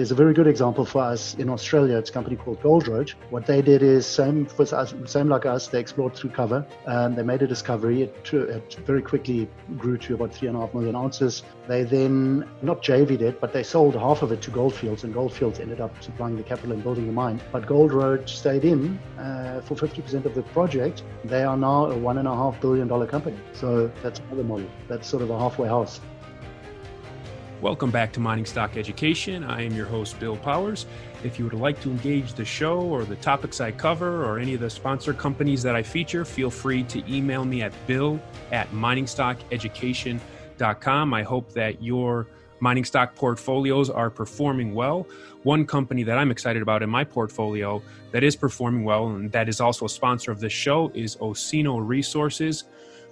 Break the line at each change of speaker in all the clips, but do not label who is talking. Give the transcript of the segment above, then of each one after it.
There's a very good example for us in Australia. It's a company called Gold Road. What they did is same for us, same like us. They explored through cover. Um, they made a discovery. It, it, very quickly grew to about three and a half million ounces. They then not JV'd it, but they sold half of it to Gold Fields, and Gold Fields ended up supplying the capital and building the mine. But Gold Road stayed in uh, for 50% of the project. They are now a one and a half billion dollar company. So that's another model. That's sort of a halfway house.
Welcome back to Mining Stock Education. I am your host, Bill Powers. If you would like to engage the show or the topics I cover or any of the sponsor companies that I feature, feel free to email me at bill at miningstockeducation.com. I hope that your mining stock portfolios are performing well. One company that I'm excited about in my portfolio that is performing well and that is also a sponsor of this show is Osino Resources.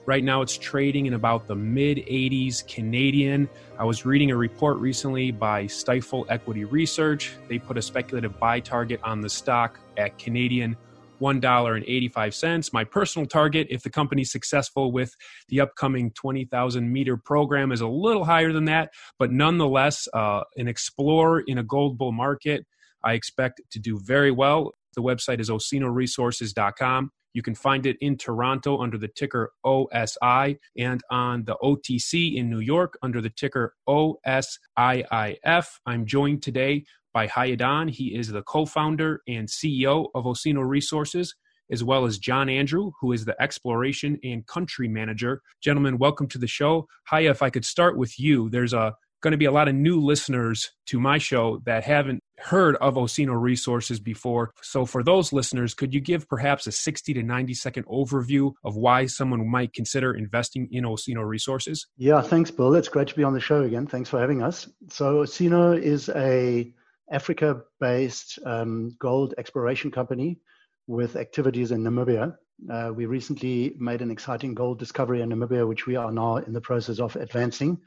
Right now, it's trading in about the mid 80s Canadian. I was reading a report recently by Stifel Equity Research. They put a speculative buy target on the stock at Canadian $1.85. My personal target, if the company's successful with the upcoming 20,000 meter program, is a little higher than that, but nonetheless, uh, an explorer in a gold bull market. I expect to do very well. The website is osinoresources.com. You can find it in Toronto under the ticker OSI and on the OTC in New York under the ticker OSIIF. I'm joined today by Heye Daun. He is the co founder and CEO of Osino Resources, as well as John Andrew, who is the exploration and country manager. Gentlemen, welcome to the show. Heye, if I could start with you, there's a going to be a lot of new listeners to my show that haven't heard of Osino Resources before. So, for those listeners, could you give perhaps a 60 to 90 second overview of why someone might consider investing in Osino Resources?
Yeah, thanks, Bill. It's great to be on the show again. Thanks for having us. So, Osino is a Africa-based um, gold exploration company with activities in Namibia. Uh, we recently made an exciting gold discovery in Namibia, which we are now in the process of advancing.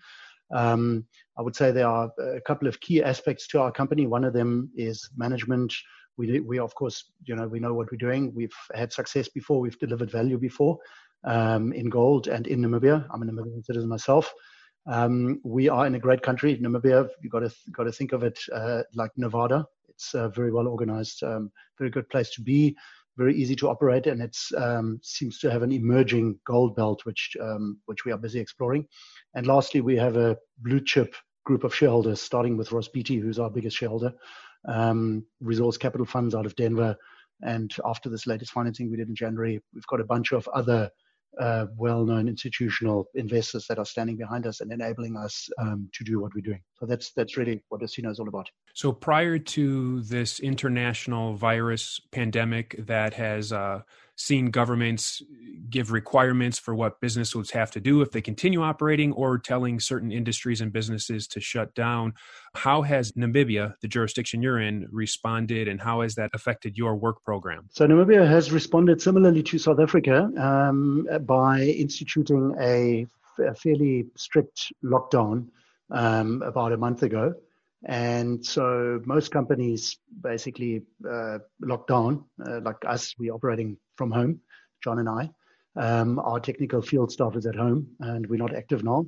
Um, I would say there are a couple of key aspects to our company. One of them is management. We, we of course, you know, we know what we're doing. We've had success before. We've delivered value before um, in gold and in Namibia. I'm a Namibian citizen myself. Um, we are in a great country, Namibia. You've got to got to think of it uh, like Nevada. It's a very well organized, um, very good place to be very easy to operate, and it um, seems to have an emerging gold belt, which um, which we are busy exploring. And lastly, we have a blue chip group of shareholders, starting with Ross Beaty, who's our biggest shareholder, um, Resource Capital Funds out of Denver. And after this latest financing we did in January, we've got a bunch of other uh, well-known institutional investors that are standing behind us and enabling us um, to do what we're doing. So that's that's really what Osino is all about.
So prior to this international virus pandemic that has uh, seen governments give requirements for what businesses have to do if they continue operating or telling certain industries and businesses to shut down. How has Namibia, the jurisdiction you're in, responded and how has that affected your work program?
So, Namibia has responded similarly to South Africa um, by instituting a, a, fairly strict lockdown um, about a month ago. And so most companies basically uh, locked down, uh, like us, we're operating from home, John and I. Um, our technical field staff is at home and we're not active now.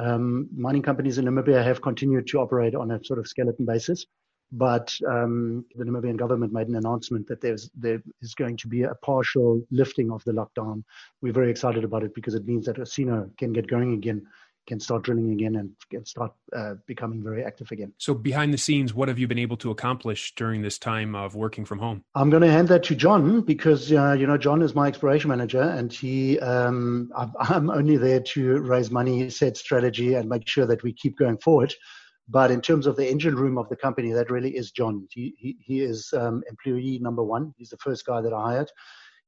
Um, mining companies in Namibia have continued to operate on a sort of skeleton basis, but um, the Namibian government made an announcement that there's, there is going to be a partial lifting of the lockdown. We're very excited about it because it means that Osino can get going again can start drilling again and can start uh, becoming very active again.
So, behind the scenes, what have you been able to accomplish during this time of working from home?
I'm going to hand that to John because uh, you know John is my exploration manager, and he um, I'm only there to raise money, set strategy, and make sure that we keep going forward. But in terms of the engine room of the company, that really is John. He he, he is um, employee number one. He's the first guy that I hired.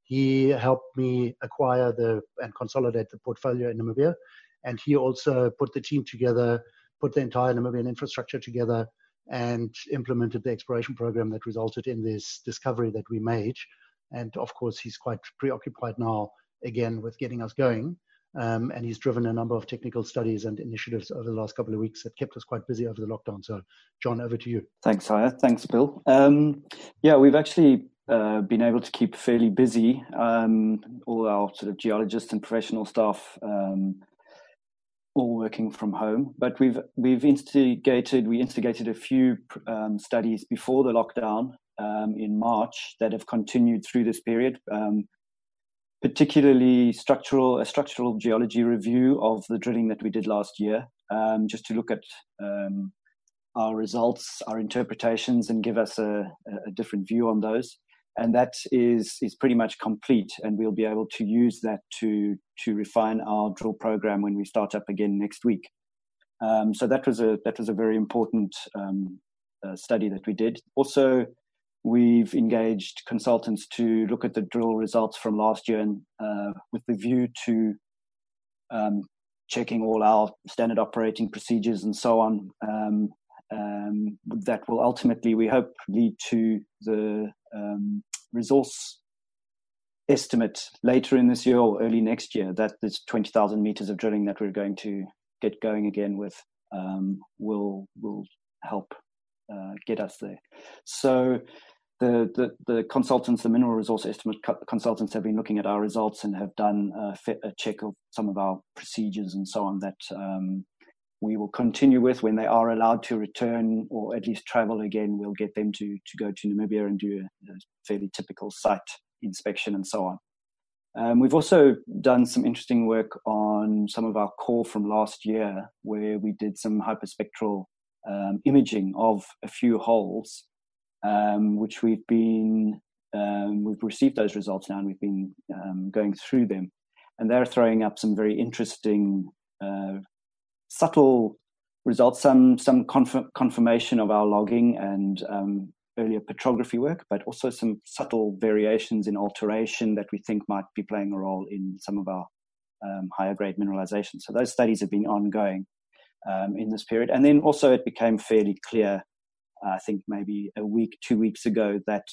He helped me acquire the and consolidate the portfolio in Namibia and he also put the team together, put the entire Namibian infrastructure together, and implemented the exploration program that resulted in this discovery that we made. And of course, he's quite preoccupied now again with getting us going. Um, and he's driven a number of technical studies and initiatives over the last couple of weeks that kept us quite busy over the lockdown. So, John, over to you.
Thanks, Heye. Thanks, Bill. Um, yeah, we've actually uh, been able to keep fairly busy. Um, all our sort of geologists and professional staff um, all working from home. But we've we've instigated we instigated a few um, studies before the lockdown um, in March that have continued through this period. Um, particularly structural a structural geology review of the drilling that we did last year, um, just to look at um, our results, our interpretations, and give us a, a, different view on those. And that is is pretty much complete, and we'll be able to use that to to refine our drill program when we start up again next week. Um, so that was a that was a very important um, uh, study that we did. Also, We've engaged consultants to look at the drill results from last year and uh, with the view to um, checking all our standard operating procedures and so on. Um, that will ultimately, we hope, lead to the um, resource estimate later in this year or early next year that this 20,000 meters of drilling that we're going to get going again with um, will will help uh, get us there. So the, the, the consultants, the mineral resource estimate consultants, have been looking at our results and have done a, a check of some of our procedures and so on that um, we will continue with when they are allowed to return or at least travel again. We'll get them to to go to Namibia and do a, a fairly typical site inspection and so on. Um, we've also done some interesting work on some of our core from last year, where we did some hyperspectral um, imaging of a few holes um, which we've been um, we've received those results now, and we've been um, going through them, and they're throwing up some very interesting, uh, subtle results. Some some conf- confirmation of our logging and um, earlier petrography work, but also some subtle variations in alteration that we think might be playing a role in some of our um, higher grade mineralization. So those studies have been ongoing um, in this period, and then also it became fairly clear I think maybe a week, two weeks ago, that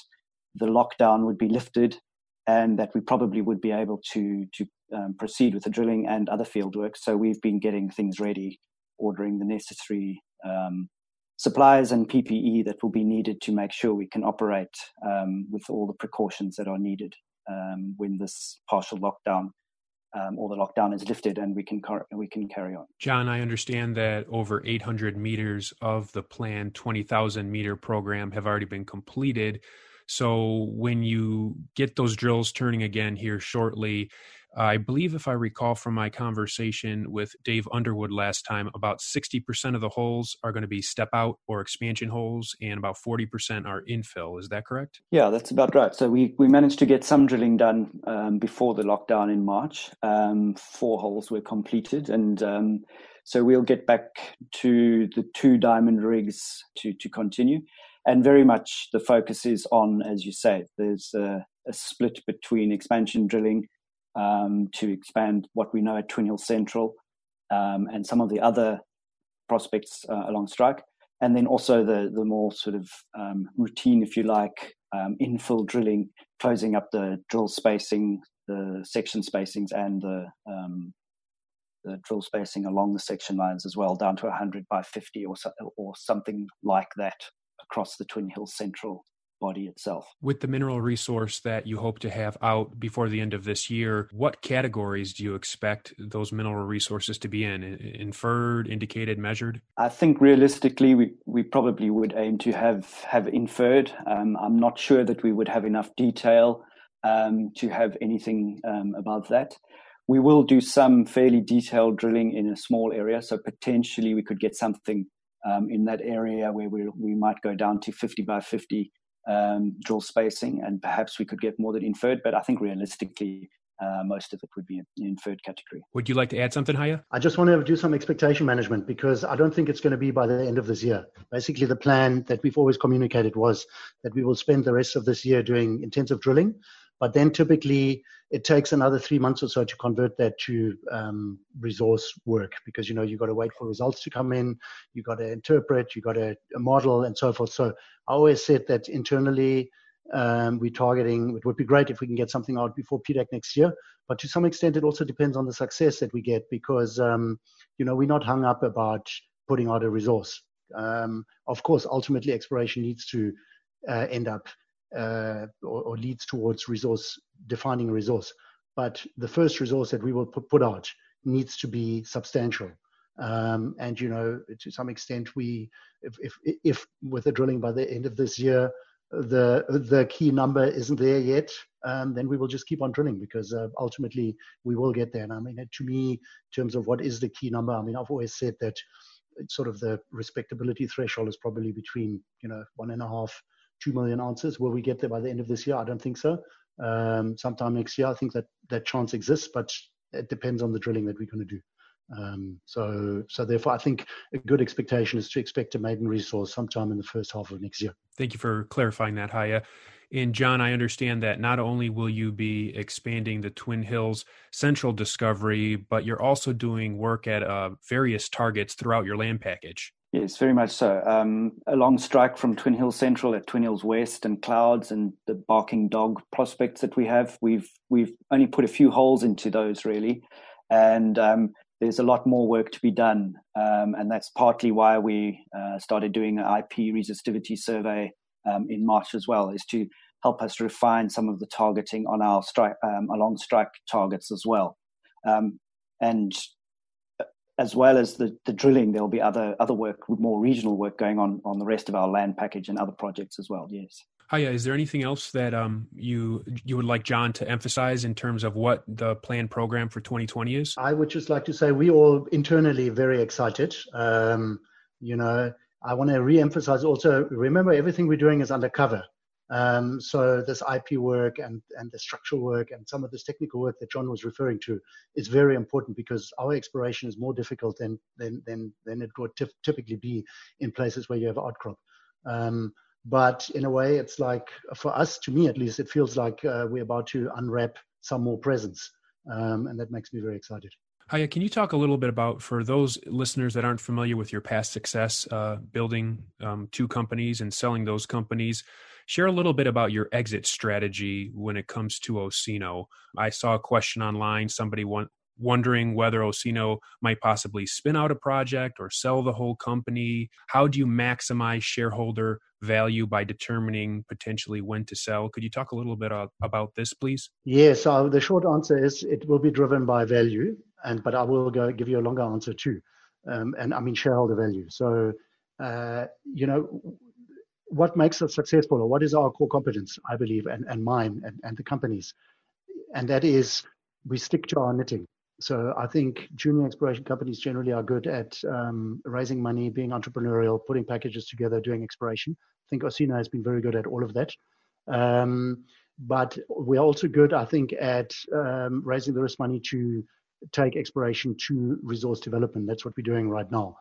the lockdown would be lifted and that we probably would be able to to um, proceed with the drilling and other field work. So we've been getting things ready, ordering the necessary um, supplies and PPE that will be needed to make sure we can operate um, with all the precautions that are needed um, when this partial lockdown um, or the lockdown is lifted and we can car- we can carry on.
John, I understand that over 800 meters of the planned 20,000 meter program have already been completed. So when you get those drills turning again here shortly, I believe, if I recall from my conversation with Dave Underwood last time, about 60% of the holes are going to be step out or expansion holes, and about 40% are infill. Is that correct?
Yeah, that's about right. So we, we managed to get some drilling done um, before the lockdown in March. Um, four holes were completed, and um, so we'll get back to the two diamond rigs to, to continue. And very much the focus is on, as you say, there's a, a split between expansion drilling um, to expand what we know at Twin Hill Central um, and some of the other prospects uh, along strike. And then also the, the more sort of um, routine, if you like, um, infill drilling, closing up the drill spacing, the section spacings, and the, um, the drill spacing along the section lines as well, down to 100 by 50 or, so, or something like that across the Twin Hill Central body itself.
With the mineral resource that you hope to have out before the end of this year, what categories do you expect those mineral resources to be in? Inferred, indicated, measured?
I think realistically, we, we probably would aim to have, have inferred. Um, I'm not sure that we would have enough detail um, to have anything um, above that. We will do some fairly detailed drilling in a small area, so potentially we could get something um, in that area where we, we might go down to 50 by 50 um, drill spacing, and perhaps we could get more than inferred. But I think realistically, uh, most of it would be in inferred category.
Would you like to add something, Heye?
I just want to do some expectation management because I don't think it's going to be by the end of this year. Basically, the plan that we've always communicated was that we will spend the rest of this year doing intensive drilling but then typically it takes another three months or so to convert that to um, resource work because you know you've got to wait for results to come in, you've got to interpret, you've got to model and so forth. So I always said that internally um, we're targeting. It would be great if we can get something out before PDAC next year, but to some extent it also depends on the success that we get because um, you know we're not hung up about putting out a resource. Um, of course, ultimately exploration needs to uh, end up uh, or, or, leads towards resource defining resource. But the first resource that we will put, put out needs to be substantial. Um, and you know, to some extent, we if, if if with the drilling by the end of this year, the the key number isn't there yet, um, then we will just keep on drilling because uh, ultimately we will get there. And I mean, to me, in terms of what is the key number, I mean, I've always said that sort of the respectability threshold is probably between you know one and a half, two million ounces. Will we get there by the end of this year? I don't think so. Um, sometime next year, I think that that chance exists, but it depends on the drilling that we're going to do. Um, so, so therefore, I think a good expectation is to expect a maiden resource sometime in the first half of next year.
Thank you for clarifying that, Heye. And John, I understand that not only will you be expanding the Twin Hills Central discovery, but you're also doing work at uh, various targets throughout your land package.
Yes, very much so. Um, long strike from Twin Hills Central at Twin Hills West and Clouds and the Barking Dog prospects that we have, we've we've only put a few holes into those really, and um, there's a lot more work to be done, um, and that's partly why we uh, started doing an IP resistivity survey um, in March as well, is to help us refine some of the targeting on our strike um, along strike targets as well, um, and as well as the, the drilling, there'll be other other work, more regional work going on on the rest of our land package and other projects as well. Yes.
Heye, is there anything else that um, you you would like John to emphasize in terms of what the planned program for 2020 is?
I would just like to say we all internally very excited. Um, you know, I want to re-emphasize also. Remember, everything we're doing is undercover. Um, so this IP work and and the structural work and some of this technical work that John was referring to is very important because our exploration is more difficult than than than than it would typically be in places where you have outcrop. Um, but in a way, it's like, for us, to me at least, it feels like uh, we're about to unwrap some more presents. Um, and that makes me very excited.
Heye, can you talk a little bit about, for those listeners that aren't familiar with your past success uh, building um, two companies and selling those companies, share a little bit about your exit strategy when it comes to Osino. I saw a question online. Somebody want, wondering whether Osino might possibly spin out a project or sell the whole company. How do you maximize shareholder value by determining potentially when to sell? Could you talk a little bit about this, please?
Yes. So the short answer is it will be driven by value, and but I will go give you a longer answer too, um, and I mean shareholder value. So uh, you know. What makes us successful, or what is our core competence, I believe, and, and mine and, and the companies? And that is we stick to our knitting so I think junior exploration companies generally are good at um, raising money, being entrepreneurial, putting packages together, doing exploration. I think Osino has been very good at all of that. Um, but we're also good, I think, at um, raising the risk money to take exploration to resource development. That's what we're doing right now.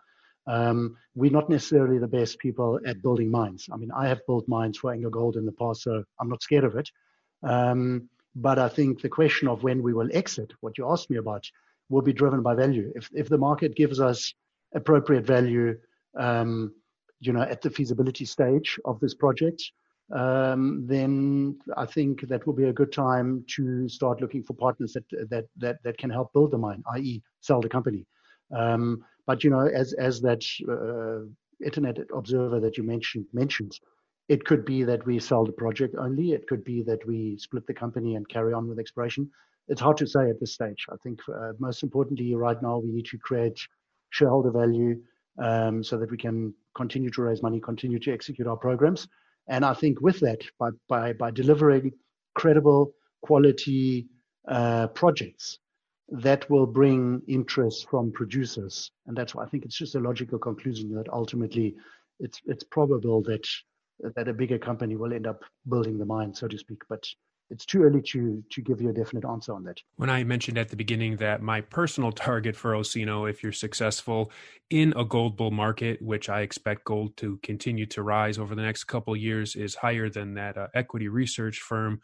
Um, we're not necessarily the best people at building mines. I mean, I have built mines for AngloGold in the past, so I'm not scared of it. Um, but I think the question of when we will exit, what you asked me about, will be driven by value. If if the market gives us appropriate value, um, you know, at the feasibility stage of this project, um, then I think that will be a good time to start looking for partners that that that that can help build the mine, i.e., sell the company. Um, but you know, as as that uh, internet observer that you mentioned mentions, it could be that we sell the project only. It could be that we split the company and carry on with exploration. It's hard to say at this stage. I think uh, most importantly, right now, we need to create shareholder value um, so that we can continue to raise money, continue to execute our programs. And I think with that, by, by, by delivering credible, quality uh, projects, that will bring interest from producers. And that's why I think it's just a logical conclusion that ultimately it's, it's probable that that a bigger company will end up building the mine, so to speak. But it's too early to to give you a definite answer on that.
When I mentioned at the beginning that my personal target for Osino, if you're successful in a gold bull market, which I expect gold to continue to rise over the next couple years, is higher than that uh, equity research firm.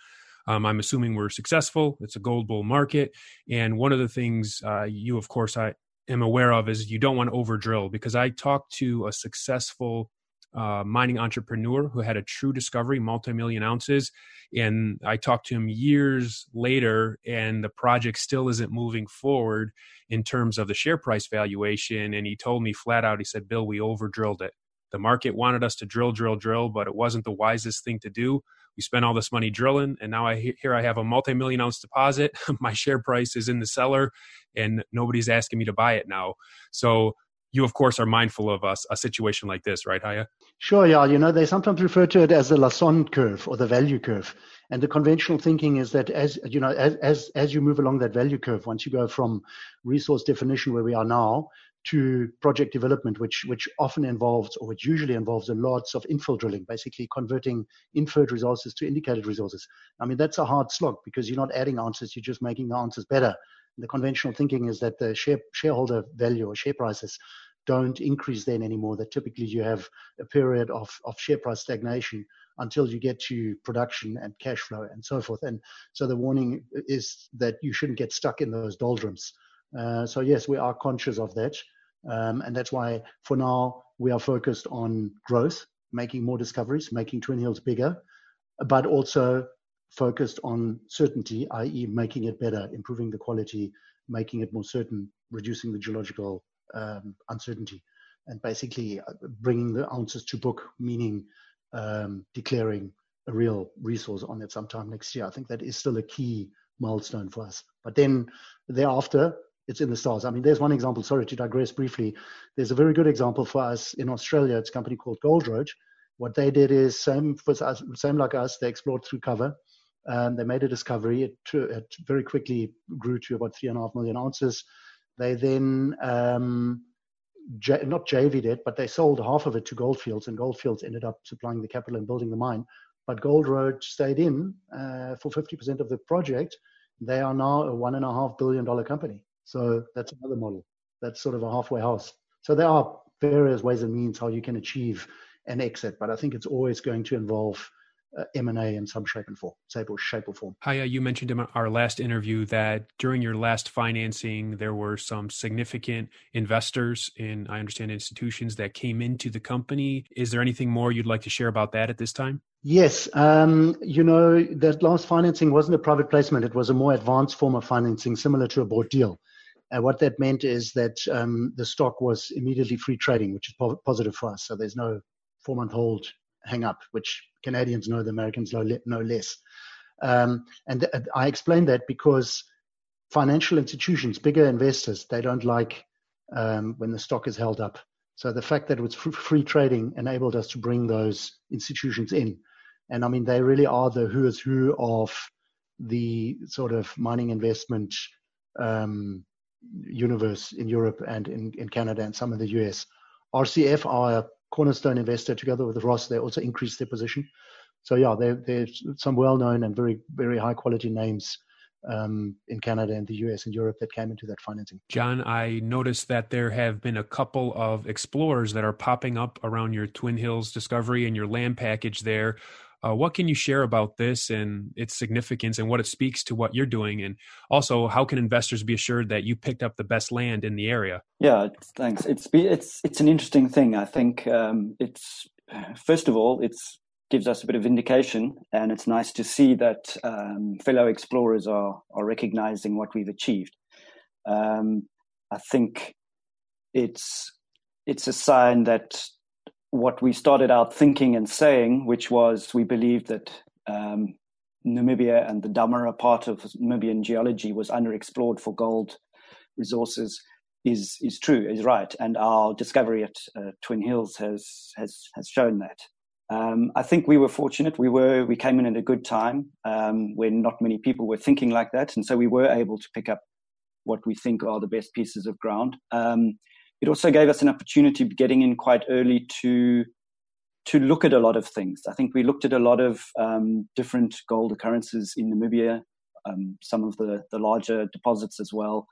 Um, I'm assuming we're successful. It's a gold bull market, and one of the things uh, you, of course, I am aware of is you don't want to over drill because I talked to a successful uh, mining entrepreneur who had a true discovery, multi-million ounces. And I talked to him years later, and the project still isn't moving forward in terms of the share price valuation. And he told me flat out, he said, Bill, we over drilled it. The market wanted us to drill, drill, drill, but it wasn't the wisest thing to do. You spend all this money drilling, and now I here I have a multi-million ounce deposit. My share price is in the cellar, and nobody's asking me to buy it now. So you of course are mindful of a, a situation like this, right, Heye?
Sure, yeah. You know, they sometimes refer to it as the Lassonde curve or the value curve. And the conventional thinking is that as you know, as as as you move along that value curve, once you go from resource definition where we are now to project development, which which often involves or which usually involves a lots of infill drilling, basically converting inferred resources to indicated resources. I mean, that's a hard slog because you're not adding answers, you're just making the answers better. The conventional thinking is that the share, shareholder value or share prices don't increase then anymore. That typically you have a period of, of share price stagnation until you get to production and cash flow and so forth. And so the warning is that you shouldn't get stuck in those doldrums. Uh, so yes, we are conscious of that. Um, and that's why for now we are focused on growth, making more discoveries, making Twin Hills bigger, but also focused on certainty, i.e., making it better, improving the quality, making it more certain, reducing the geological um, uncertainty, and basically uh, bringing the ounces to book, meaning um, declaring a real resource on it sometime next year. I think that is still a key milestone for us. But then thereafter, it's in the stars. I mean, there's one example. Sorry to digress briefly. There's a very good example for us in Australia. It's a company called Gold. What they did is same for us, same like us. They explored through cover. Um, they made a discovery. It, it, very quickly grew to about three and a half million ounces. They then um, J- not JV'd it, but they sold half of it to Gold Fields, and Gold Fields ended up supplying the capital and building the mine. But Gold Road stayed in uh, for 50% of the project. They are now a one and a half billion dollar company. So that's another model. That's sort of a halfway house. So there are various ways and means how you can achieve an exit, but I think it's always going to involve uh, M&A in some shape and form, shape or, form.
Heye, you mentioned in our last interview that during your last financing, there were some significant investors in, I understand, institutions that came into the company. Is there anything more you'd like to share about that at this time?
Yes. Um, you know, that last financing wasn't a private placement. It was a more advanced form of financing, similar to a bought deal. And what that meant is that um, the stock was immediately free trading, which is po- positive for us. So there's no four month hold hang up, which Canadians know, the Americans know, know less. Um, and th- I explained that because financial institutions, bigger investors, they don't like um, when the stock is held up. So the fact that it was free trading enabled us to bring those institutions in. And I mean, they really are the who is who of the sort of mining investment um, universe in Europe and in, in Canada and some in the US. RCF are a cornerstone investor together with Ross. They also increased their position. So yeah, there, there's some well-known and very very high quality names um, in Canada and the US and Europe that came into that financing.
John, I noticed that there have been a couple of explorers that are popping up around your Twin Hills discovery and your land package there. Uh, what can you share about this and its significance and what it speaks to what you're doing? And also, how can investors be assured that you picked up the best land in the area?
Yeah, thanks. It's it's it's an interesting thing. I think um, it's first of all, it's gives us a bit of indication, and it's nice to see that um, fellow explorers are are recognizing what we've achieved. Um, I think it's it's a sign that what we started out thinking and saying, which was we believed that um, Namibia and the Damara part of Namibian geology was underexplored for gold resources is is true, is right, and our discovery at uh, Twin Hills has has has shown that. Um, I think we were fortunate. We were we came in at a good time um, when not many people were thinking like that, and so we were able to pick up what we think are the best pieces of ground. Um, it also gave us an opportunity getting in quite early to to look at a lot of things. I think we looked at a lot of um, different gold occurrences in Namibia, um, some of the, the larger deposits as well.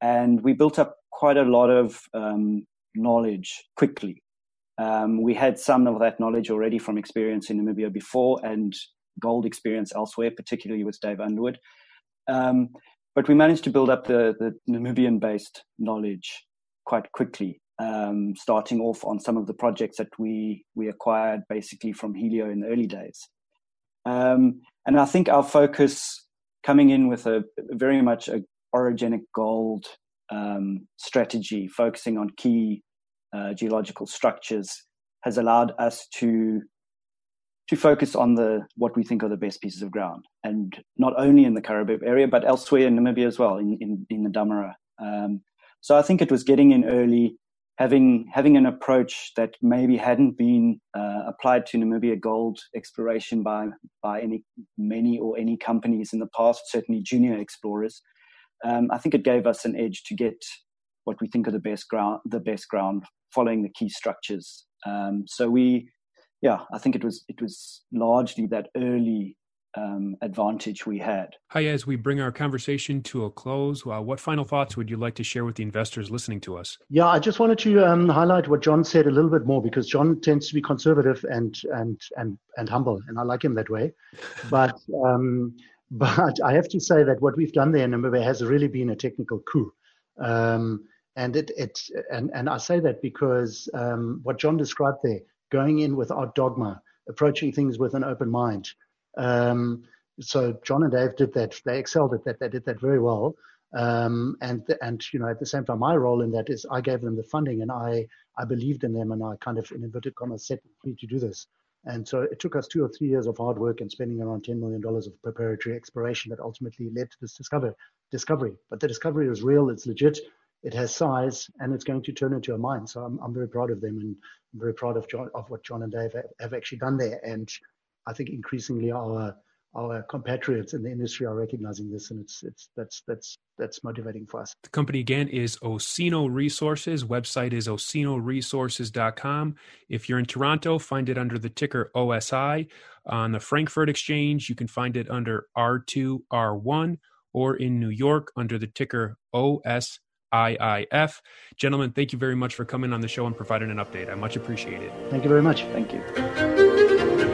And we built up quite a lot of um, knowledge quickly. Um, we had some of that knowledge already from experience in Namibia before and gold experience elsewhere, particularly with Dave Underwood. Um, but we managed to build up the, the Namibian based knowledge quite quickly, um, starting off on some of the projects that we we acquired basically from Helio in the early days. Um, and I think our focus coming in with a very much a orogenic gold um, strategy, focusing on key uh, geological structures, has allowed us to to focus on the what we think are the best pieces of ground, and not only in the Karoo area, but elsewhere in Namibia as well, in in, in the Damara. Um, so I think it was getting in early, having having an approach that maybe hadn't been uh, applied to Namibia gold exploration by by any many or any companies in the past, certainly junior explorers. Um, I think it gave us an edge to get what we think are the best ground, the best ground, following the key structures. Um, so we yeah, I think it was it was largely that early um, advantage we had.
Hi, as we bring our conversation to a close, uh, what final thoughts would you like to share with the investors listening to us?
Yeah, I just wanted to um, highlight what John said a little bit more because John tends to be conservative and and and and humble, and I like him that way. But um, but I have to say that what we've done there in Namibia has really been a technical coup. Um, and it, it and, and I say that because um, what John described there going in without dogma, approaching things with an open mind. Um, so John and Dave did that. They excelled at that. They did that very well. Um, and and you know at the same time, my role in that is I gave them the funding and I I believed in them and I kind of in inverted commas set them free to do this. And so it took us two or three years of hard work and spending around $10 million of preparatory exploration that ultimately led to this discover, discovery. But the discovery is real, it's legit, it has size, and it's going to turn into a mine. So I'm, I'm very proud of them. And I'm very proud of John, of what John and Dave have, have actually done there. And I think increasingly our our compatriots in the industry are recognizing this, and it's it's that's that's that's motivating for us.
The company again is Osino Resources. Website is osinoresources.com. If you're in Toronto, find it under the ticker OSI. On the Frankfurt Exchange, you can find it under R2R1, or in New York under the ticker OS. IIF. Gentlemen, thank you very much for coming on the show and providing an update. I much appreciate it.
Thank you very much.
Thank you.